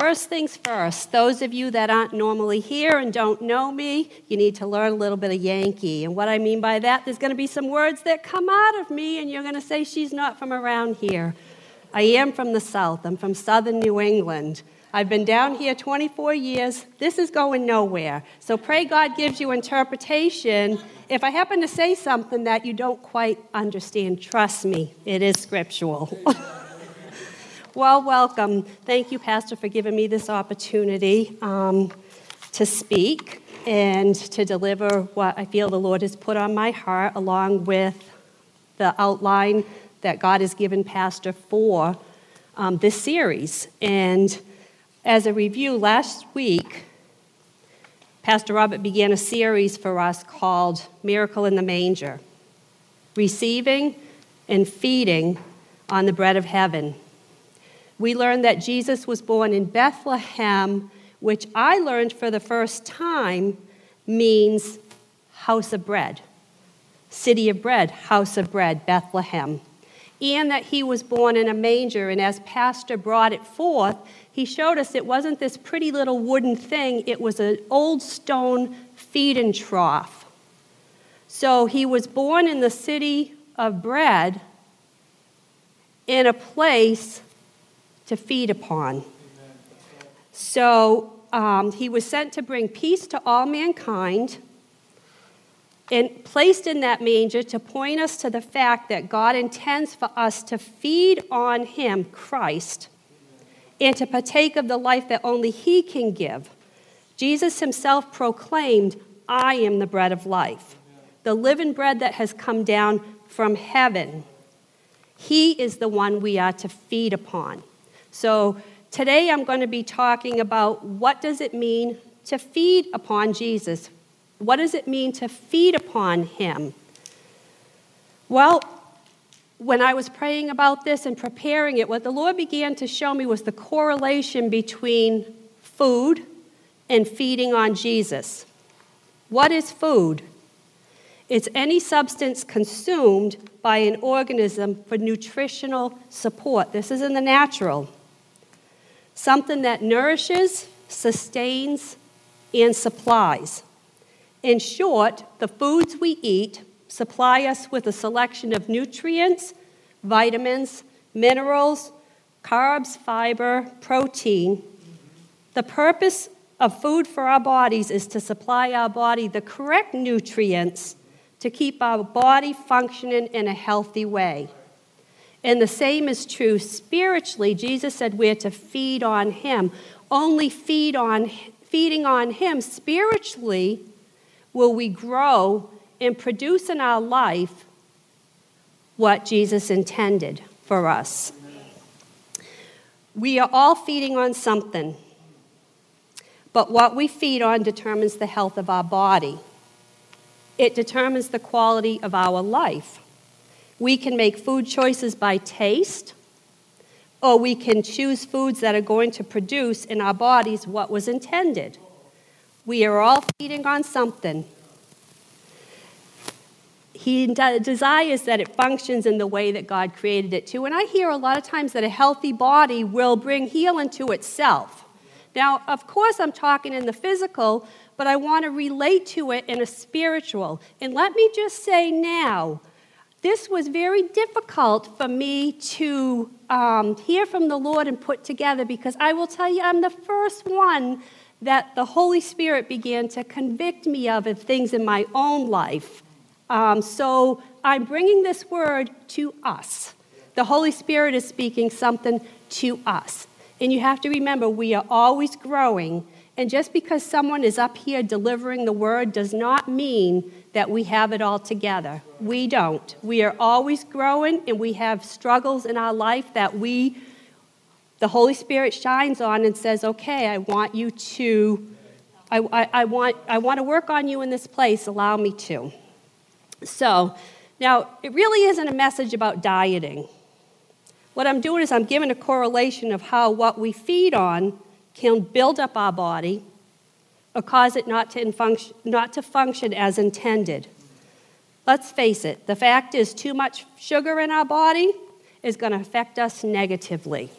First things first, those of you that aren't normally here and don't know me, you need to learn a little bit of Yankee. And what I mean by that, there's going to be some words that come out of me, and you're going to say, She's not from around here. I am from the South, I'm from southern New England. I've been down here 24 years. This is going nowhere. So pray God gives you interpretation. If I happen to say something that you don't quite understand, trust me, it is scriptural. well, welcome. Thank you, Pastor, for giving me this opportunity um, to speak and to deliver what I feel the Lord has put on my heart, along with the outline that God has given Pastor for um, this series. And as a review, last week, Pastor Robert began a series for us called Miracle in the Manger Receiving and Feeding on the Bread of Heaven. We learned that Jesus was born in Bethlehem, which I learned for the first time means house of bread. City of bread, house of bread, Bethlehem. And that he was born in a manger, and as Pastor brought it forth, he showed us it wasn't this pretty little wooden thing, it was an old stone feeding trough. So he was born in the city of bread in a place to feed upon. So um, he was sent to bring peace to all mankind and placed in that manger to point us to the fact that God intends for us to feed on him, Christ and to partake of the life that only He can give. Jesus Himself proclaimed, I am the bread of life, the living bread that has come down from heaven. He is the one we are to feed upon. So today I'm going to be talking about what does it mean to feed upon Jesus? What does it mean to feed upon him? Well, when I was praying about this and preparing it, what the Lord began to show me was the correlation between food and feeding on Jesus. What is food? It's any substance consumed by an organism for nutritional support. This is in the natural. Something that nourishes, sustains, and supplies. In short, the foods we eat supply us with a selection of nutrients, vitamins, minerals, carbs, fiber, protein. The purpose of food for our bodies is to supply our body the correct nutrients to keep our body functioning in a healthy way. And the same is true spiritually. Jesus said we're to feed on him. Only feed on feeding on him spiritually will we grow and produce in our life what Jesus intended for us. We are all feeding on something, but what we feed on determines the health of our body. It determines the quality of our life. We can make food choices by taste, or we can choose foods that are going to produce in our bodies what was intended. We are all feeding on something. He desires that it functions in the way that God created it to. And I hear a lot of times that a healthy body will bring healing to itself. Now, of course, I'm talking in the physical, but I want to relate to it in a spiritual. And let me just say now, this was very difficult for me to um, hear from the Lord and put together because I will tell you, I'm the first one that the Holy Spirit began to convict me of of things in my own life. Um, so I'm bringing this word to us. The Holy Spirit is speaking something to us. And you have to remember, we are always growing. And just because someone is up here delivering the word does not mean that we have it all together. We don't. We are always growing, and we have struggles in our life that we, the Holy Spirit shines on and says, okay, I want you to I, I, I, want, I want to work on you in this place. Allow me to. So, now, it really isn't a message about dieting. What I'm doing is I'm giving a correlation of how what we feed on can build up our body or cause it not to, function, not to function as intended. Let's face it, the fact is, too much sugar in our body is going to affect us negatively.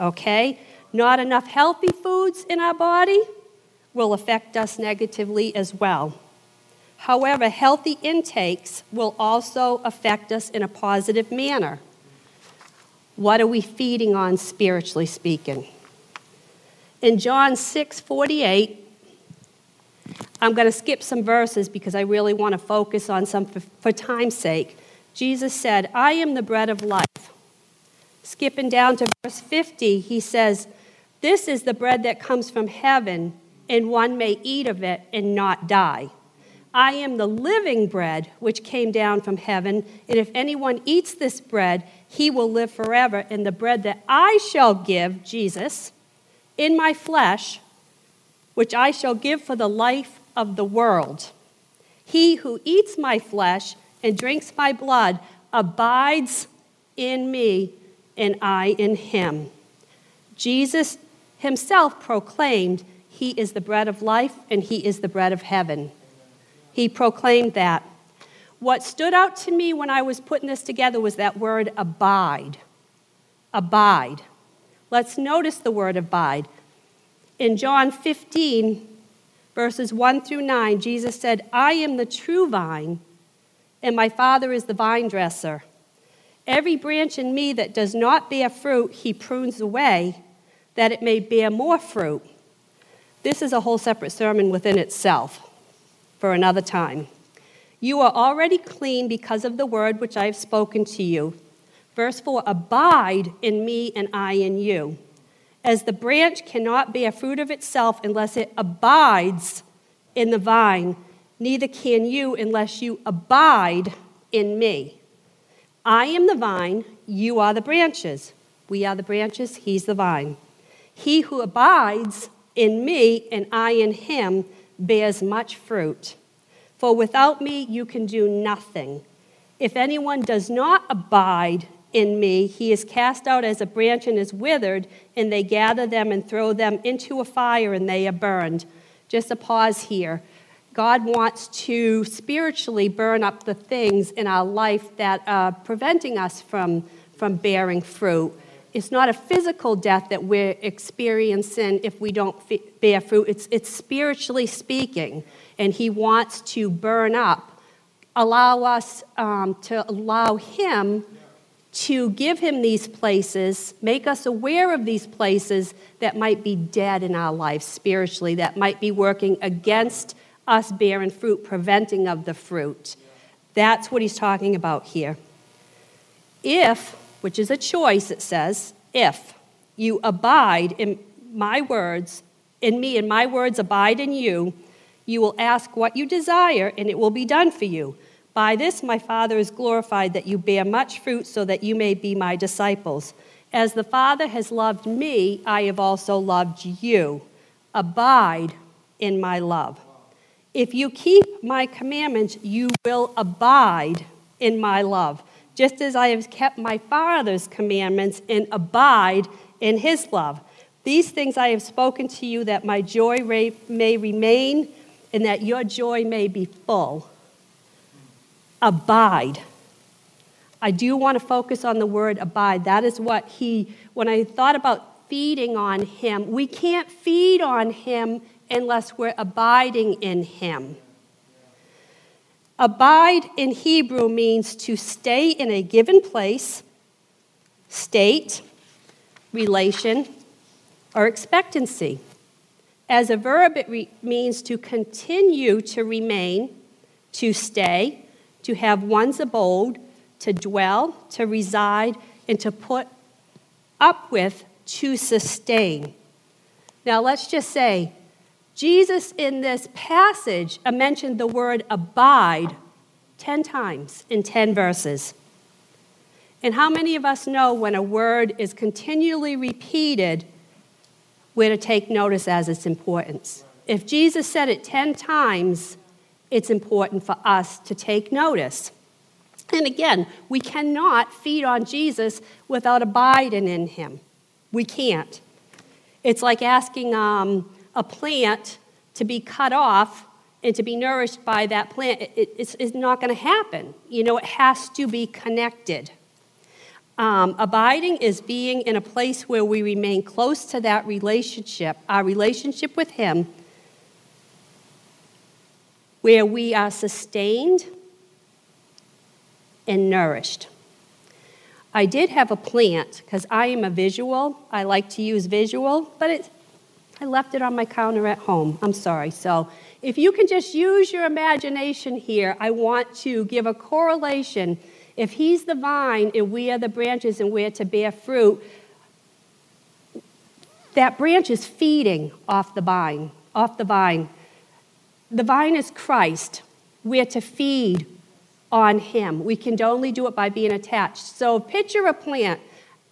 Okay? Not enough healthy foods in our body will affect us negatively as well. However, healthy intakes will also affect us in a positive manner. What are we feeding on spiritually speaking? In John 6 48, I'm going to skip some verses because I really want to focus on some for, for time's sake. Jesus said, I am the bread of life. Skipping down to verse 50, he says, This is the bread that comes from heaven, and one may eat of it and not die. I am the living bread which came down from heaven, and if anyone eats this bread, he will live forever. And the bread that I shall give, Jesus, in my flesh, which I shall give for the life of the world. He who eats my flesh and drinks my blood abides in me, and I in him. Jesus himself proclaimed, He is the bread of life, and He is the bread of heaven. He proclaimed that. What stood out to me when I was putting this together was that word abide. Abide. Let's notice the word abide. In John 15, verses 1 through 9, Jesus said, I am the true vine, and my Father is the vine dresser. Every branch in me that does not bear fruit, he prunes away, that it may bear more fruit. This is a whole separate sermon within itself for another time. You are already clean because of the word which I have spoken to you. Verse 4 Abide in me, and I in you. As the branch cannot bear fruit of itself unless it abides in the vine, neither can you unless you abide in me. I am the vine, you are the branches. We are the branches, he's the vine. He who abides in me and I in him bears much fruit. For without me you can do nothing. If anyone does not abide in me, he is cast out as a branch and is withered, and they gather them and throw them into a fire, and they are burned. Just a pause here. God wants to spiritually burn up the things in our life that are preventing us from, from bearing fruit. It's not a physical death that we're experiencing if we don't bear fruit, it's, it's spiritually speaking. And He wants to burn up, allow us um, to allow Him to give Him these places, make us aware of these places that might be dead in our life spiritually, that might be working against us bearing fruit, preventing of the fruit. That's what He's talking about here. If which is a choice, it says, if you abide in my words, in me, and my words abide in you, you will ask what you desire, and it will be done for you. By this my Father is glorified, that you bear much fruit, so that you may be my disciples. As the Father has loved me, I have also loved you. Abide in my love. If you keep my commandments, you will abide in my love just as I have kept my Father's commandments and abide in his love. These things I have spoken to you that my joy may remain and that your joy may be full. Abide. I do want to focus on the word abide. That is what he, when I thought about feeding on him, we can't feed on him unless we're abiding in him. Abide in Hebrew means to stay in a given place, state, relation, or expectancy. As a verb, it re- means to continue to remain, to stay, to have one's abode, to dwell, to reside, and to put up with, to sustain. Now, let's just say Jesus, in this passage, mentioned the word abide 10 times in 10 verses. And how many of us know when a word is continually repeated, we're to take notice as its importance? if Jesus said it 10 times, it's important for us to take notice. And again, we cannot feed on Jesus without abiding in him. We can't. It's like asking um, a plant to be cut off and to be nourished by that plant. It, it's, it's, not going to happen. You know, it has to be connected. Um, abiding is being in a place where we remain close to that relationship, our relationship with Him, where we are sustained and nourished. I did have a plant because I am a visual. I like to use visual, but it, I left it on my counter at home. I'm sorry. So if you can just use your imagination here, I want to give a correlation. If he's the vine and we are the branches and we're to bear fruit, that branch is feeding off the vine, off the vine. The vine is Christ. We're to feed on Him. We can only do it by being attached. So picture a plant.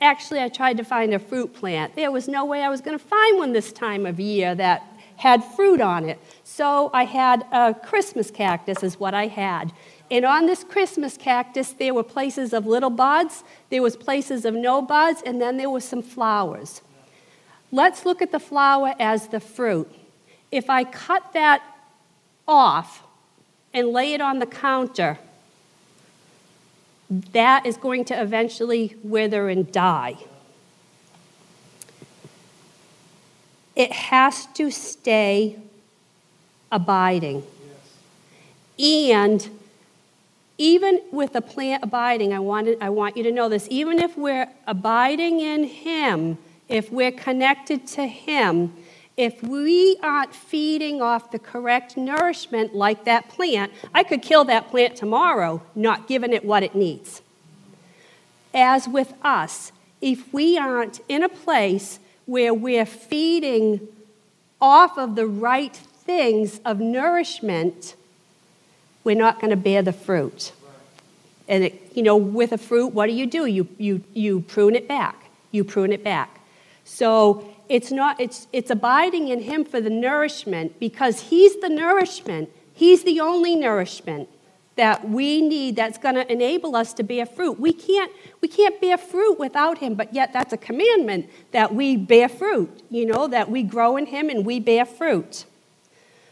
Actually, I tried to find a fruit plant. There was no way I was going to find one this time of year that had fruit on it. So I had a Christmas cactus, is what I had. And on this Christmas cactus, there were places of little buds, there was places of no buds, and then there were some flowers. Let's look at the flower as the fruit. If I cut that off and lay it on the counter, that is going to eventually wither and die. It has to stay abiding. Yes. And even with the plant abiding, I, wanted, I want you to know this, even if we're abiding in Him, if we're connected to Him, if we aren't feeding off the correct nourishment like that plant, I could kill that plant tomorrow, not giving it what it needs. As with us, if we aren't in a place where we're feeding off of the right things of nourishment, we're not going to bear the fruit. And, it, you know, with a fruit, what do you do? You, you, you prune it back. You prune it back. So it's not it's it's abiding in him for the nourishment. Because he's the nourishment. He's the only nourishment that we need that's going to enable us to bear fruit. We can't we can't bear fruit without him but yet that's a commandment that we bear fruit you know that we grow in him and we bear fruit.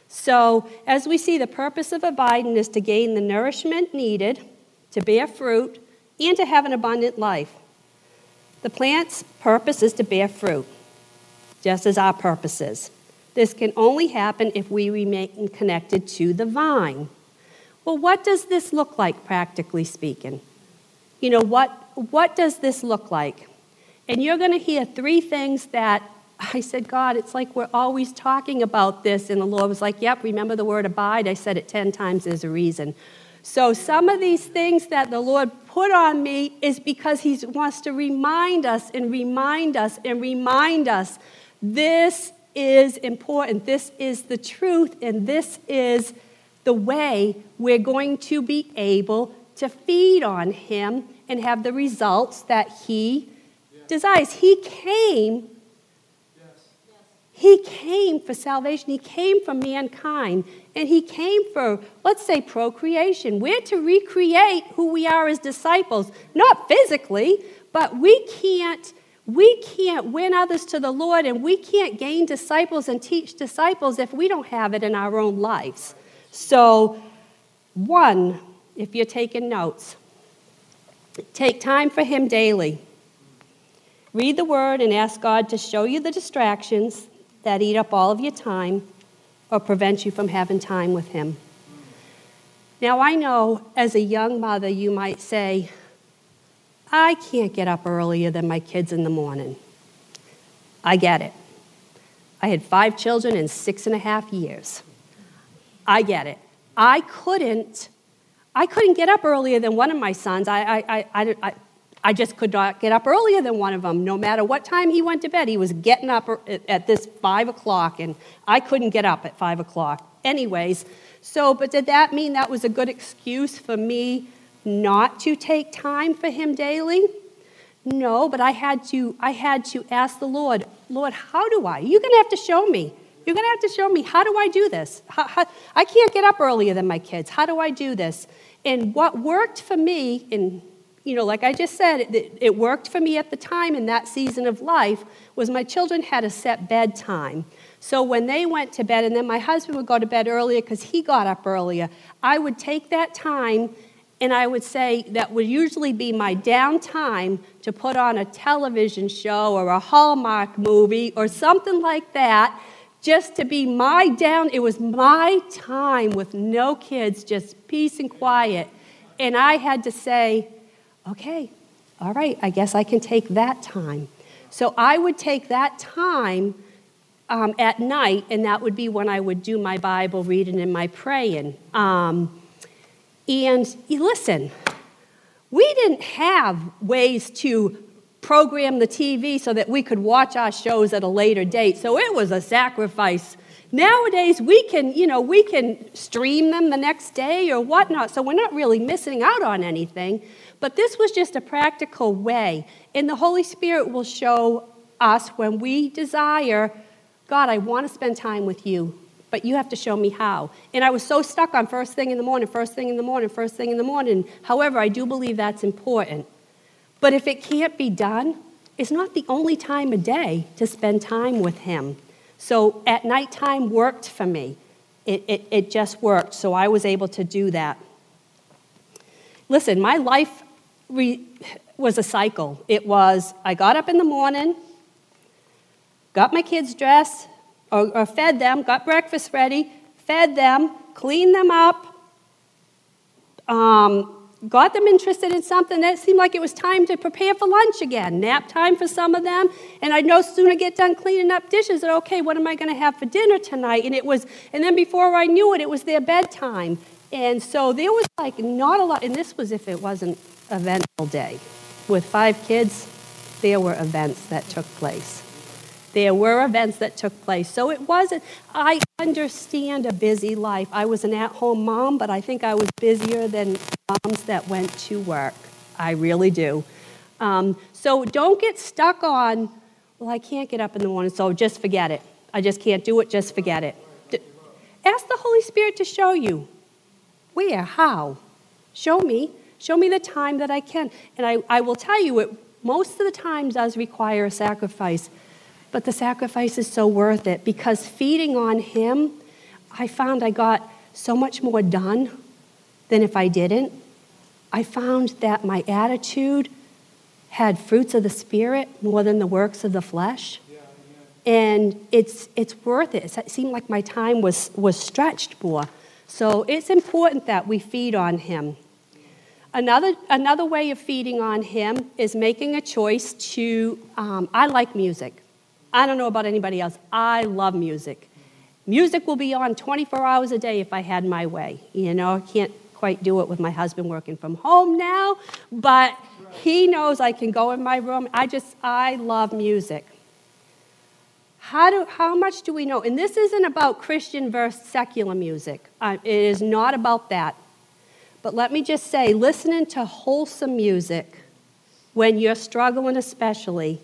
So as we see the purpose of abiding is to gain the nourishment needed to bear fruit and to have an abundant life. The plant's purpose is to bear fruit just as our purpose is. This can only happen if we remain connected to the vine. Well, what does this look like, practically speaking? You know, what, what does this look like? And you're going to hear three things that I said, God, it's like we're always talking about this. And the Lord was like, Yep, remember the word abide? I said it 10 times, there's a reason. So, some of these things that the Lord put on me is because He wants to remind us and remind us and remind us this is important. This is the truth, and this is the way we're going to be able to feed on Him and have the results that He desires. He came. He came for salvation. He came for mankind. And he came for, let's say, procreation. We're to recreate who we are as disciples, not physically, but we can't we can't win others to the Lord and we can't gain disciples and teach disciples if we don't have it in our own lives. So, one, if you're taking notes, take time for Him daily. Read the Word and ask God to show you the distractions that eat up all of your time or prevent you from having time with Him. Now, I know as a young mother, you might say, I can't get up earlier than my kids in the morning. I get it. I had five children in six and a half years. I get it. I couldn't, I couldn't get up earlier than one of my sons. I, I, I, I, I just could not get up earlier than one of them. No matter what time he went to bed, he was getting up at this five o'clock, and I couldn't get up at five o'clock. Anyways, so, but did that mean that was a good excuse for me not to take time for him daily? No, but I had to I had to ask the Lord, Lord, how do I? You're going to have to show me. You're going to have to show me how do I do this? How, how, I can't get up earlier than my kids. How do I do this? And what worked for me, and you know, like I just said, it, it worked for me at the time in that season of life, was my children had a set bedtime. So when they went to bed, and then my husband would go to bed earlier because he got up earlier, I would take that time and I would say that would usually be my downtime to put on a television show or a Hallmark movie or something like that, just to be my down. It was my time with no kids, just peace and quiet. And I had to say, okay, all right, I guess I can take that time. So I would take that time um, at night, and that would be when I would do my Bible reading and my praying. Um, and listen, we didn't have ways to program the TV so that we could watch our shows at a later date. So it was a sacrifice. Nowadays, we can, you know, we can stream them the next day or whatnot, so we're not really missing out on anything. But this was just a practical way. And the Holy Spirit will show us when we desire, God, I want to spend time with you but you have to show me how. And I was so stuck on first thing in the morning, first thing in the morning, first thing in the morning. However, I do believe that's important. But if it can't be done, it's not the only time of day to spend time with Him. So at nighttime worked for me. It, it, it just worked, so I was able to do that. Listen, my life re- was a cycle. It was I got up in the morning, got my kids dressed, or, or fed them, got breakfast ready, fed them, cleaned them up, um, got them interested in something that seemed like it was time to prepare for lunch again, nap time for some of them. And I'd no sooner get done cleaning up dishes than, okay, what am I going to have for dinner tonight? And it was, and then before I knew it, it was their bedtime. And so there was like not a lot, and this was if it wasn't eventful day. With five kids, there were events that took place. There were events that took place. So it wasn't, I understand a busy life. I was an at home mom, but I think I was busier than moms that went to work. I really do. Um, so don't get stuck on, well, I can't get up in the morning, so just forget it. I just can't do it, just forget it. Ask the Holy Spirit to show you. Where? How? Show me. Show me the time that I can. And I, I will tell you, it most of the time does require a sacrifice. But the sacrifice is so worth it because feeding on Him, I found I got so much more done than if I didn't. I found that my attitude had fruits of the Spirit more than the works of the flesh. And it's, it's worth it. It seemed like my time was, was stretched more. So it's important that we feed on Him. Another, another way of feeding on Him is making a choice to, um, I like music. I don't know about anybody else. I love music. Music will be on 24 hours a day if I had my way. You know, I can't quite do it with my husband working from home now, but he knows I can go in my room. I just, I love music. How, do, how much do we know? And this isn't about Christian versus secular music, uh, it is not about that. But let me just say listening to wholesome music when you're struggling, especially,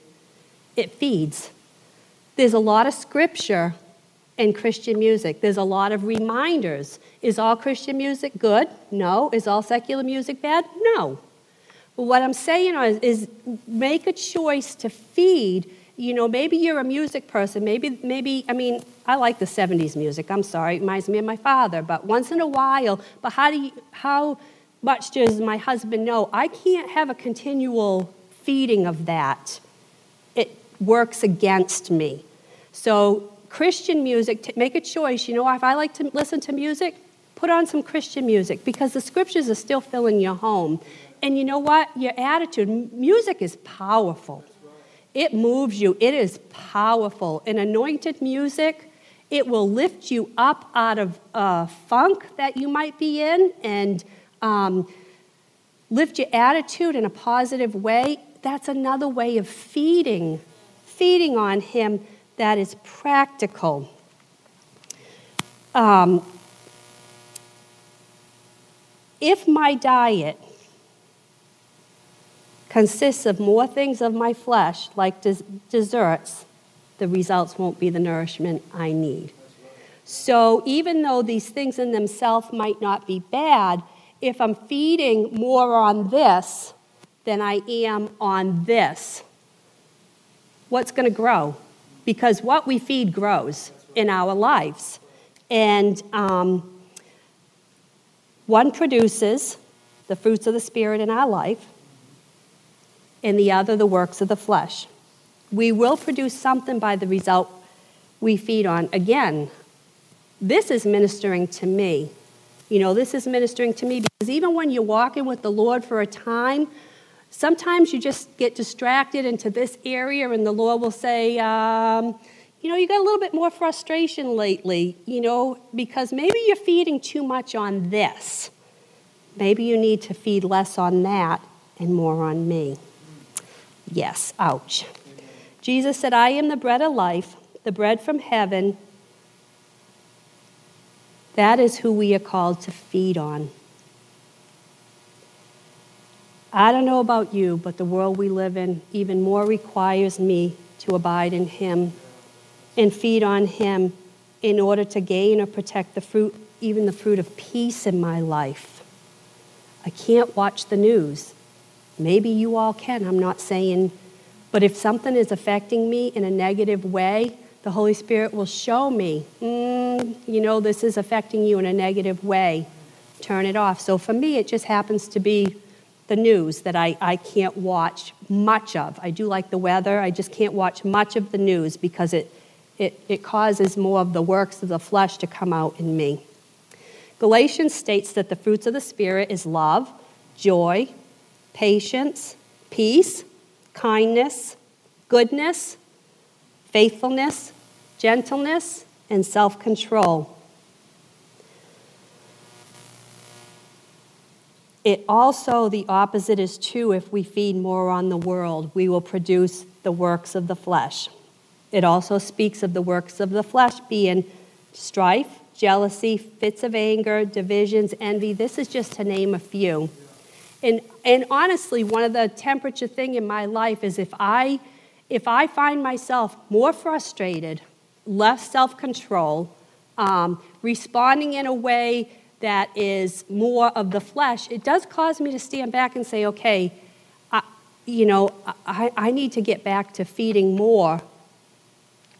it feeds. There's a lot of scripture in Christian music. There's a lot of reminders. Is all Christian music good? No. Is all secular music bad? No. But what I'm saying is, is make a choice to feed. You know, maybe you're a music person. Maybe, maybe, I mean, I like the 70s music. I'm sorry, it reminds me of my father. But once in a while, but how do you, how much does my husband know? I can't have a continual feeding of that. Works against me. So, Christian music, make a choice. You know, if I like to listen to music, put on some Christian music because the scriptures are still filling your home. And you know what? Your attitude, music is powerful. It moves you, it is powerful. And anointed music, it will lift you up out of a funk that you might be in and um, lift your attitude in a positive way. That's another way of feeding, feeding on Him that is practical. Um, if my diet consists of more things of my flesh, like des- desserts, the results won't be the nourishment I need. So, even though these things in themselves might not be bad, if I'm feeding more on this than I am on this, what's going to grow? Because what we feed grows in our lives. And um, one produces the fruits of the Spirit in our life, and the other the works of the flesh. We will produce something by the result we feed on. Again, this is ministering to me. You know, this is ministering to me because even when you're walking with the Lord for a time, sometimes you just get distracted into this area, and the Lord will say, um, you know, you got a little bit more frustration lately, you know, because maybe you're feeding too much on this. Maybe you need to feed less on that and more on me. Yes, ouch. Jesus said, I am the bread of life, the bread from heaven. That is who we are called to feed on. I don't know about you, but the world we live in even more requires me to abide in Him and feed on Him in order to gain or protect the fruit, even the fruit of peace in my life. I can't watch the news. Maybe you all can, I'm not saying, but if something is affecting me in a negative way, the Holy Spirit will show me, mm, you know, this is affecting you in a negative way. Turn it off. So for me, it just happens to be the news that I, I can't watch much of. I do like the weather, I just can't watch much of the news because it, it, it causes more of the works of the flesh to come out in me. Galatians states that the fruits of the Spirit is love, joy, patience, peace, kindness, goodness, faithfulness, gentleness, and self control. It also, the opposite is true if we feed more on the world, we will produce the works of the flesh. It also speaks of the works of the flesh being strife, jealousy, fits of anger, divisions, envy. This is just to name a few. And, and honestly, one of the temperature thing in my life is if I, if I find myself more frustrated, less self control, um, responding in a way that is more of the flesh, it does cause me to stand back and say, okay, I, you know, I, I need to get back to feeding more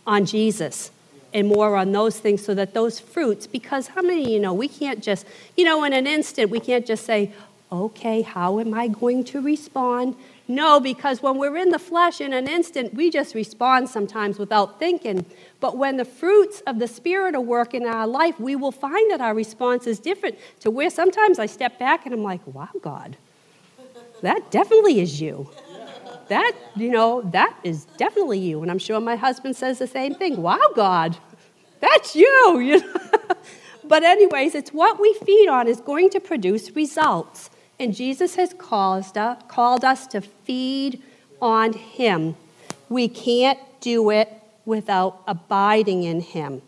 on Jesus and more on those things so that those fruits, because how many you know, we can't just, you know, in an instant, we can't just say, okay, how am I going to respond? No, because when we're in the flesh in an instant, we just respond sometimes without thinking. But when the fruits of the Spirit are working in our life, we will find that our response is different to where sometimes I step back and I'm like, wow, God, that definitely is you that, you know, that is definitely you. And I'm sure my husband says the same thing. Wow, God, that's you. you know? but, anyways, it's what we feed on is going to produce results. And Jesus has caused, uh, called us to feed on Him. We can't do it without abiding in Him.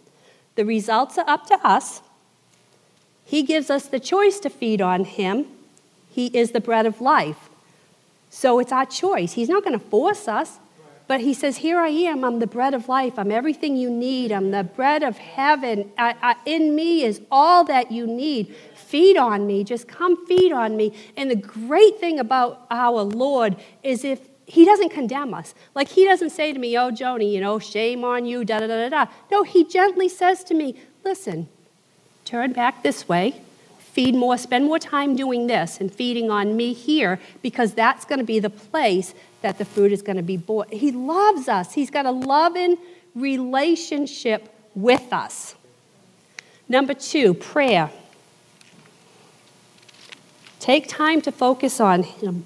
The results are up to us. He gives us the choice to feed on Him. He is the bread of life. So it's our choice. He's not going to force us, but He says, Here I am. I'm the bread of life. I'm everything you need. I'm the bread of heaven. I, I, in me is all that you need. Feed on me. Just come feed on me. And the great thing about our Lord is if he doesn't condemn us. Like he doesn't say to me, oh, Joni, you know, shame on you, da da da da da. No, he gently says to me, listen, turn back this way feed more, spend more time doing this and feeding on me here because that's going to be the place that the food is going to be born. He loves us. He's got a loving relationship with us. Number two, prayer. Take time to focus on Him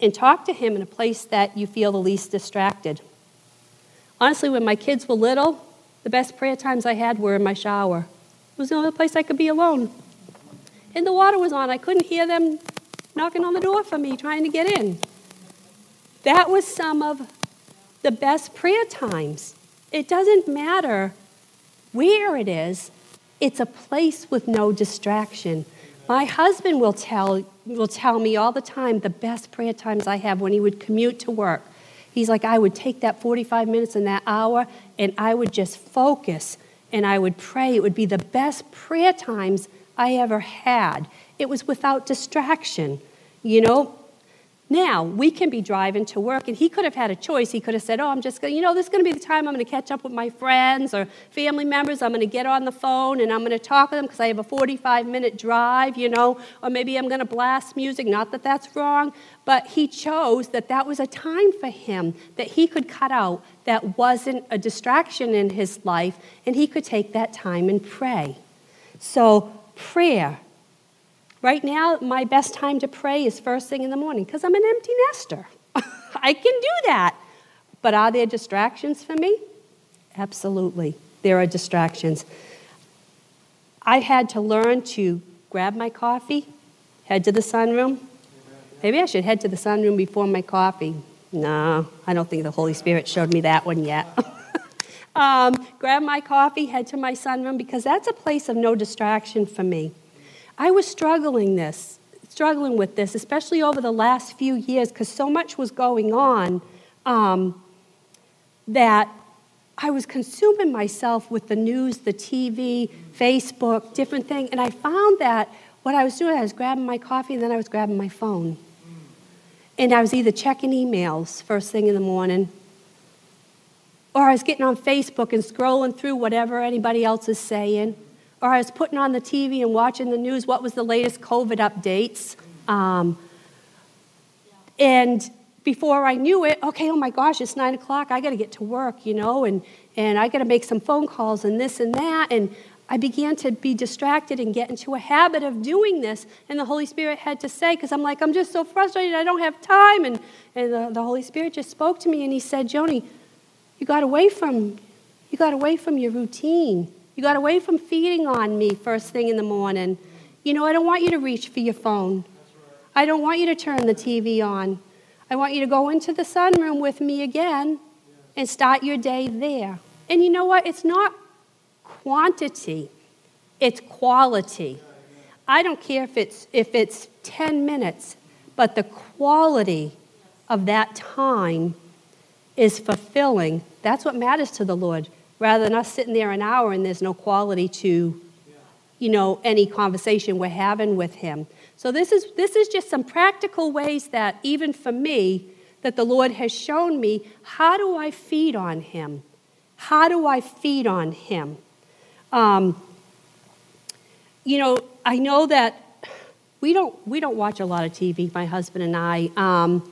and talk to Him in a place that you feel the least distracted. Honestly, when my kids were little, the best prayer times I had were in my shower. It was the only place I could be alone and the water was on. I couldn't hear them knocking on the door for me, trying to get in. That was some of the best prayer times. It doesn't matter where it is, it's a place with no distraction. My husband will tell, will tell me all the time the best prayer times I have when he would commute to work. He's like, I would take that 45 minutes and that hour and I would just focus and I would pray. It would be the best prayer times I ever had. It was without distraction. You know, now, we can be driving to work, and he could have had a choice. He could have said, Oh, I'm just going to, you know, this is going to be the time I'm going to catch up with my friends or family members. I'm going to get on the phone and I'm going to talk to them because I have a 45 minute drive, you know, or maybe I'm going to blast music. Not that that's wrong, but he chose that that was a time for him that he could cut out that wasn't a distraction in his life, and he could take that time and pray. So, prayer Right now, my best time to pray is first thing in the morning because I'm an empty nester. I can do that. But are there distractions for me? Absolutely. There are distractions. I had to learn to grab my coffee, head to the sunroom. Maybe I should head to the sunroom before my coffee. No, I don't think the Holy Spirit showed me that one yet. um, grab my coffee, head to my sunroom because that's a place of no distraction for me. I was struggling this, struggling with this, especially over the last few years, because so much was going on um, that I was consuming myself with the news, the TV, Facebook, different things, and I found that what I was doing, I was grabbing my coffee and then I was grabbing my phone. And I was either checking emails first thing in the morning, or I was getting on Facebook and scrolling through whatever anybody else is saying or I was putting on the TV and watching the news, what was the latest COVID updates. Um, and before I knew it, okay, oh my gosh, it's nine o'clock, I gotta get to work, you know, and, and I gotta make some phone calls and this and that. And I began to be distracted and get into a habit of doing this. And the Holy Spirit had to say, because I'm like, I'm just so frustrated, I don't have time. And, and the, the Holy Spirit just spoke to me and he said, Joni, you got away from, you got away from your routine. You got away from feeding on me first thing in the morning. You know, I don't want you to reach for your phone. I don't want you to turn the TV on. I want you to go into the sunroom with me again and start your day there. And you know what? It's not quantity, it's quality. I don't care if it's, if it's 10 minutes, but the quality of that time is fulfilling. That's what matters to the Lord rather than us sitting there an hour and there's no quality to you know any conversation we're having with him. So this is this is just some practical ways that even for me that the lord has shown me how do i feed on him? How do i feed on him? Um, you know i know that we don't we don't watch a lot of tv my husband and i. Um,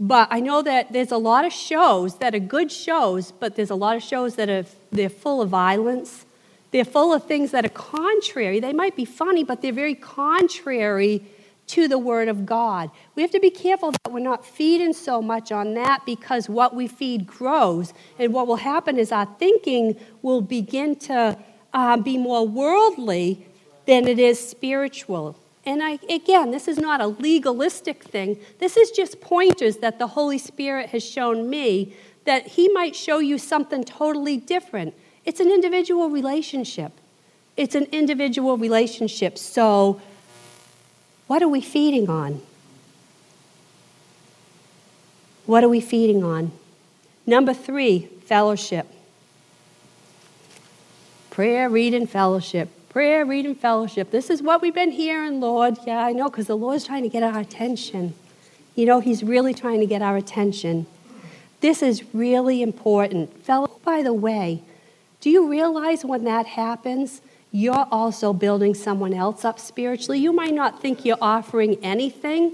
but I know that there's a lot of shows that are good shows, but there's a lot of shows that are they're full of violence. They're full of things that are contrary. They might be funny, but they're very contrary to the Word of God. We have to be careful that we're not feeding so much on that because what we feed grows. And what will happen is our thinking will begin to uh, be more worldly than it is spiritual. And I, again, this is not a legalistic thing. This is just pointers that the Holy Spirit has shown me that He might show you something totally different. It's an individual relationship. It's an individual relationship. So, what are we feeding on? What are we feeding on? Number three, fellowship. Prayer, reading, fellowship prayer, reading, fellowship. This is what we've been hearing, Lord. Yeah, I know, because the Lord's trying to get our attention. You know, He's really trying to get our attention. This is really important. Fellow, oh, by the way, do you realize when that happens, you're also building someone else up spiritually? You might not think you're offering anything,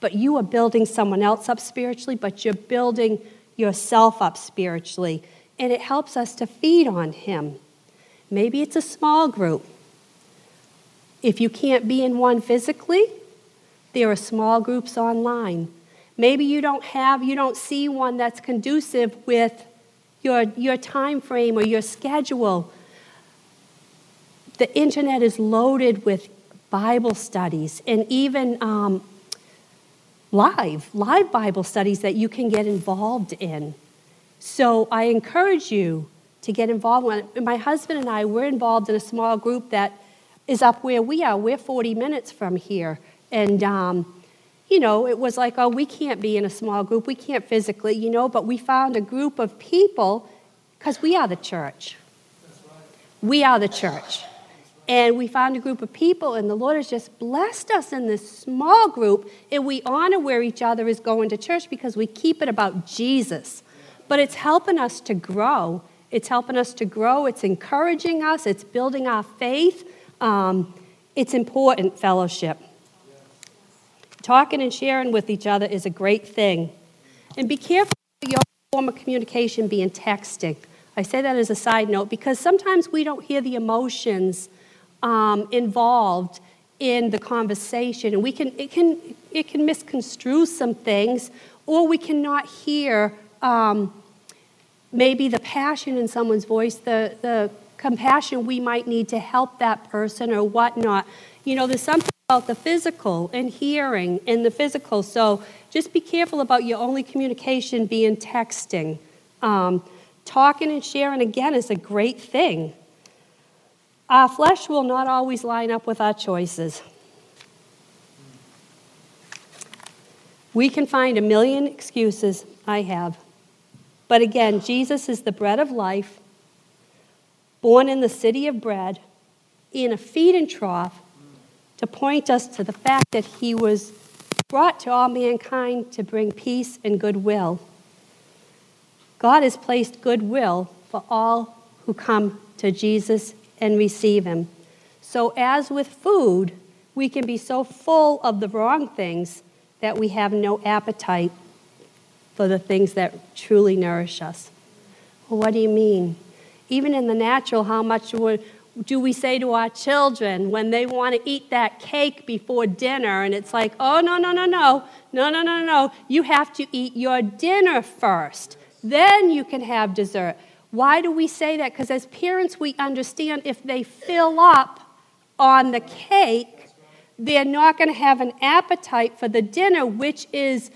but you are building someone else up spiritually, but you're building yourself up spiritually. And it helps us to feed on Him. Maybe it's a small group. If you can't be in one physically, there are small groups online. Maybe you don't have, you don't see one that's conducive with your, your time frame or your schedule. The internet is loaded with Bible studies and even um, live, live Bible studies that you can get involved in. So I encourage you to get involved. my husband and I, we're involved in a small group that is up where we are. We're 40 minutes from here. And um, you know, it was like, oh, we can't be in a small group. We can't physically, you know, but we found a group of people because we are the church. We are the church. And we found a group of people, and the Lord has just blessed us in this small group. And we honor where each other is going to church because we keep it about Jesus. But it's helping us to grow. It's helping us to grow. It's encouraging us. It's building our faith. Um, it's important fellowship. Talking and sharing with each other is a great thing. And be careful your form of communication being texting. I say that as a side note because sometimes we don't hear the emotions um, involved in the conversation, and we can it can it can misconstrue some things, or we cannot hear um, maybe the passion in someone's voice, the the compassion we might need to help that person or whatnot. You know, there's something about the physical and hearing and the physical. So just be careful about your only communication being texting. Um, talking and sharing again is a great thing. Our flesh will not always line up with our choices. We can find a million excuses, I have. But again, Jesus is the bread of life, born in the city of bread, in a feeding trough, to point us to the fact that he was brought to all mankind to bring peace and goodwill. God has placed goodwill for all who come to Jesus and receive Him. So, as with food, we can be so full of the wrong things that we have no appetite for the things that truly nourish us. Well, what do you mean? Even in the natural, how much do we say to our children when they want to eat that cake before dinner? And it's like, oh, no, no, no, no, no, no, no, no. You have to eat your dinner first, then you can have dessert. Why do we say that? Because as parents, we understand if they fill up on the cake, they're not going to have an appetite for the dinner, which is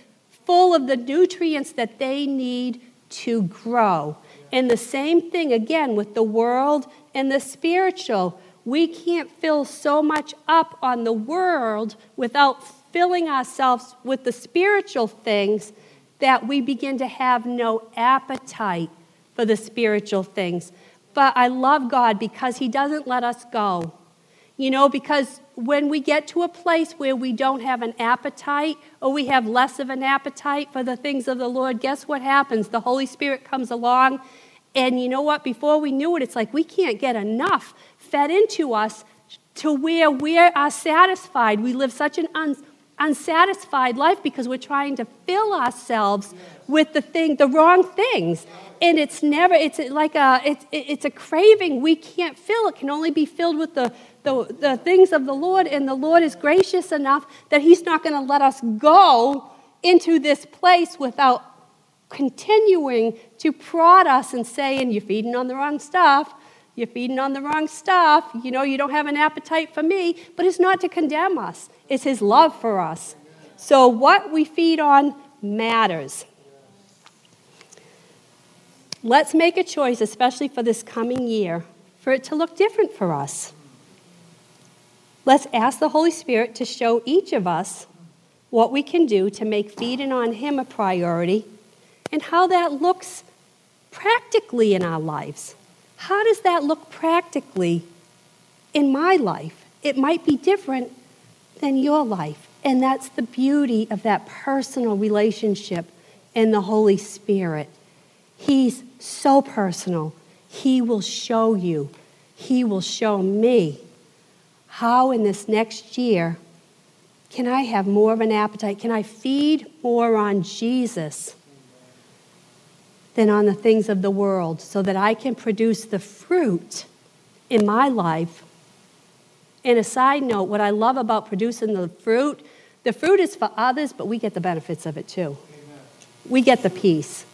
full of the nutrients that they need to grow. And the same thing again with the world and the spiritual. We can't fill so much up on the world without filling ourselves with the spiritual things that we begin to have no appetite for the spiritual things. But I love God because He doesn't let us go. You know, because when we get to a place where we don't have an appetite or we have less of an appetite for the things of the Lord, guess what happens? The Holy Spirit comes along, and you know what? Before we knew it, it's like we can't get enough fed into us to where we are satisfied. We live such an un- unsatisfied life because we're trying to fill ourselves with the thing, the wrong things. And it's never it's like a it's, it's a craving we can't fill. It can only be filled with the, the, the things of the lord and the lord is gracious enough that he's not going to let us go into this place without continuing to prod us and saying you're feeding on the wrong stuff you're feeding on the wrong stuff you know you don't have an appetite for me but it's not to condemn us it's his love for us so what we feed on matters Let's make a choice, especially for this coming year, for it to look different for us. Let's ask the Holy Spirit to show each of us what we can do to make feeding on Him a priority and how that looks practically in our lives. How does that look practically in my life? It might be different than your life. And that's the beauty of that personal relationship in the Holy Spirit. He's so personal. He will show you, He will show me how in this next year can I have more of an appetite? Can I feed more on Jesus than on the things of the world so that I can produce the fruit in my life? And a side note, what I love about producing the fruit, the fruit is for others, but we get the benefits of it too. Amen. We get the peace.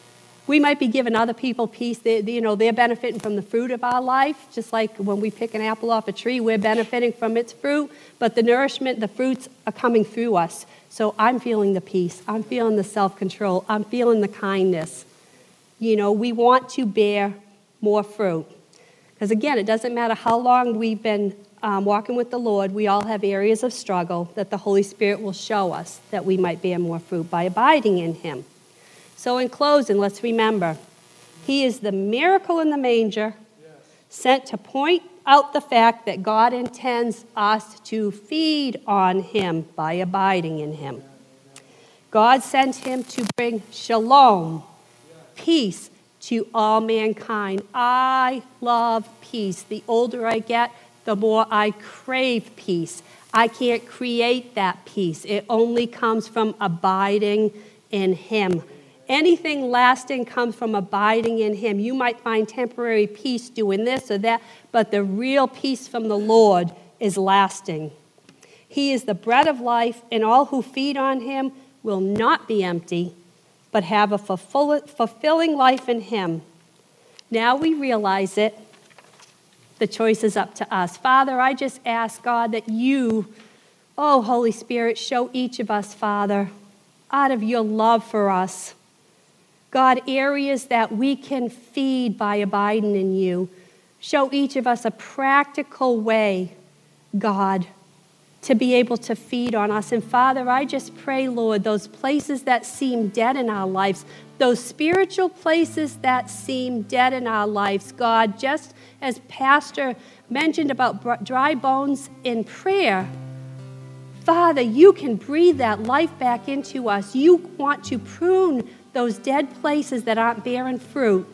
We might be giving other people peace. They, they, you know, they're benefiting from the fruit of our life, just like when we pick an apple off a tree, we're benefiting from its fruit. But the nourishment, the fruits are coming through us. So I'm feeling the peace. I'm feeling the self control. I'm feeling the kindness. You know, we want to bear more fruit. Because again, it doesn't matter how long we've been um, walking with the Lord, we all have areas of struggle that the Holy Spirit will show us that we might bear more fruit by abiding in Him. So, in closing, let's remember He is the miracle in the manger, sent to point out the fact that God intends us to feed on Him by abiding in Him. God sent Him to bring shalom, peace to all mankind. I love peace. The older I get, the more I crave peace. I can't create that peace, it only comes from abiding in Him. Anything lasting comes from abiding in Him. You might find temporary peace doing this or that, but the real peace from the Lord is lasting. He is the bread of life, and all who feed on Him will not be empty, but have a fulfilling life in Him. Now we realize it. The choice is up to us. Father, I just ask, God, that you, oh, Holy Spirit, show each of us, Father, out of your love for us God, areas that we can feed by abiding in you. Show each of us a practical way, God, to be able to feed on us. And Father, I just pray, Lord, those places that seem dead in our lives, those spiritual places that seem dead in our lives, God, just as Pastor mentioned about dry bones in prayer. Father, you can breathe that life back into us. You want to prune those dead places that aren't bearing fruit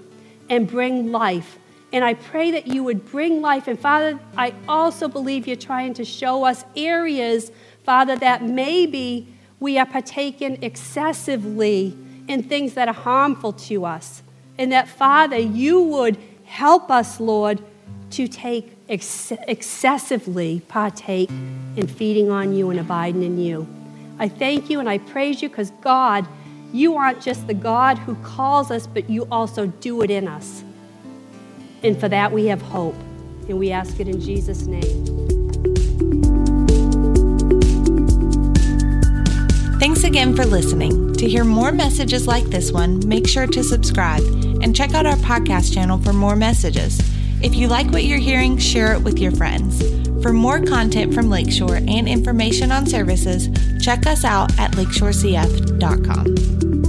and bring life. And I pray that you would bring life. And Father, I also believe you're trying to show us areas, Father, that maybe we are partaking excessively in things that are harmful to us. And that, Father, you would help us, Lord, to take ex- excessively partake in feeding on you and abiding in you. I thank you and I praise you because God you aren't just the God who calls us, but you also do it in us. And for that, we have hope. And we ask it in Jesus' name. Thanks again for listening. To hear more messages like this one, make sure to subscribe and check out our podcast channel for more messages. If you like what you're hearing, share it with your friends. For more content from Lakeshore and information on services, check us out at lakeshorecf.com.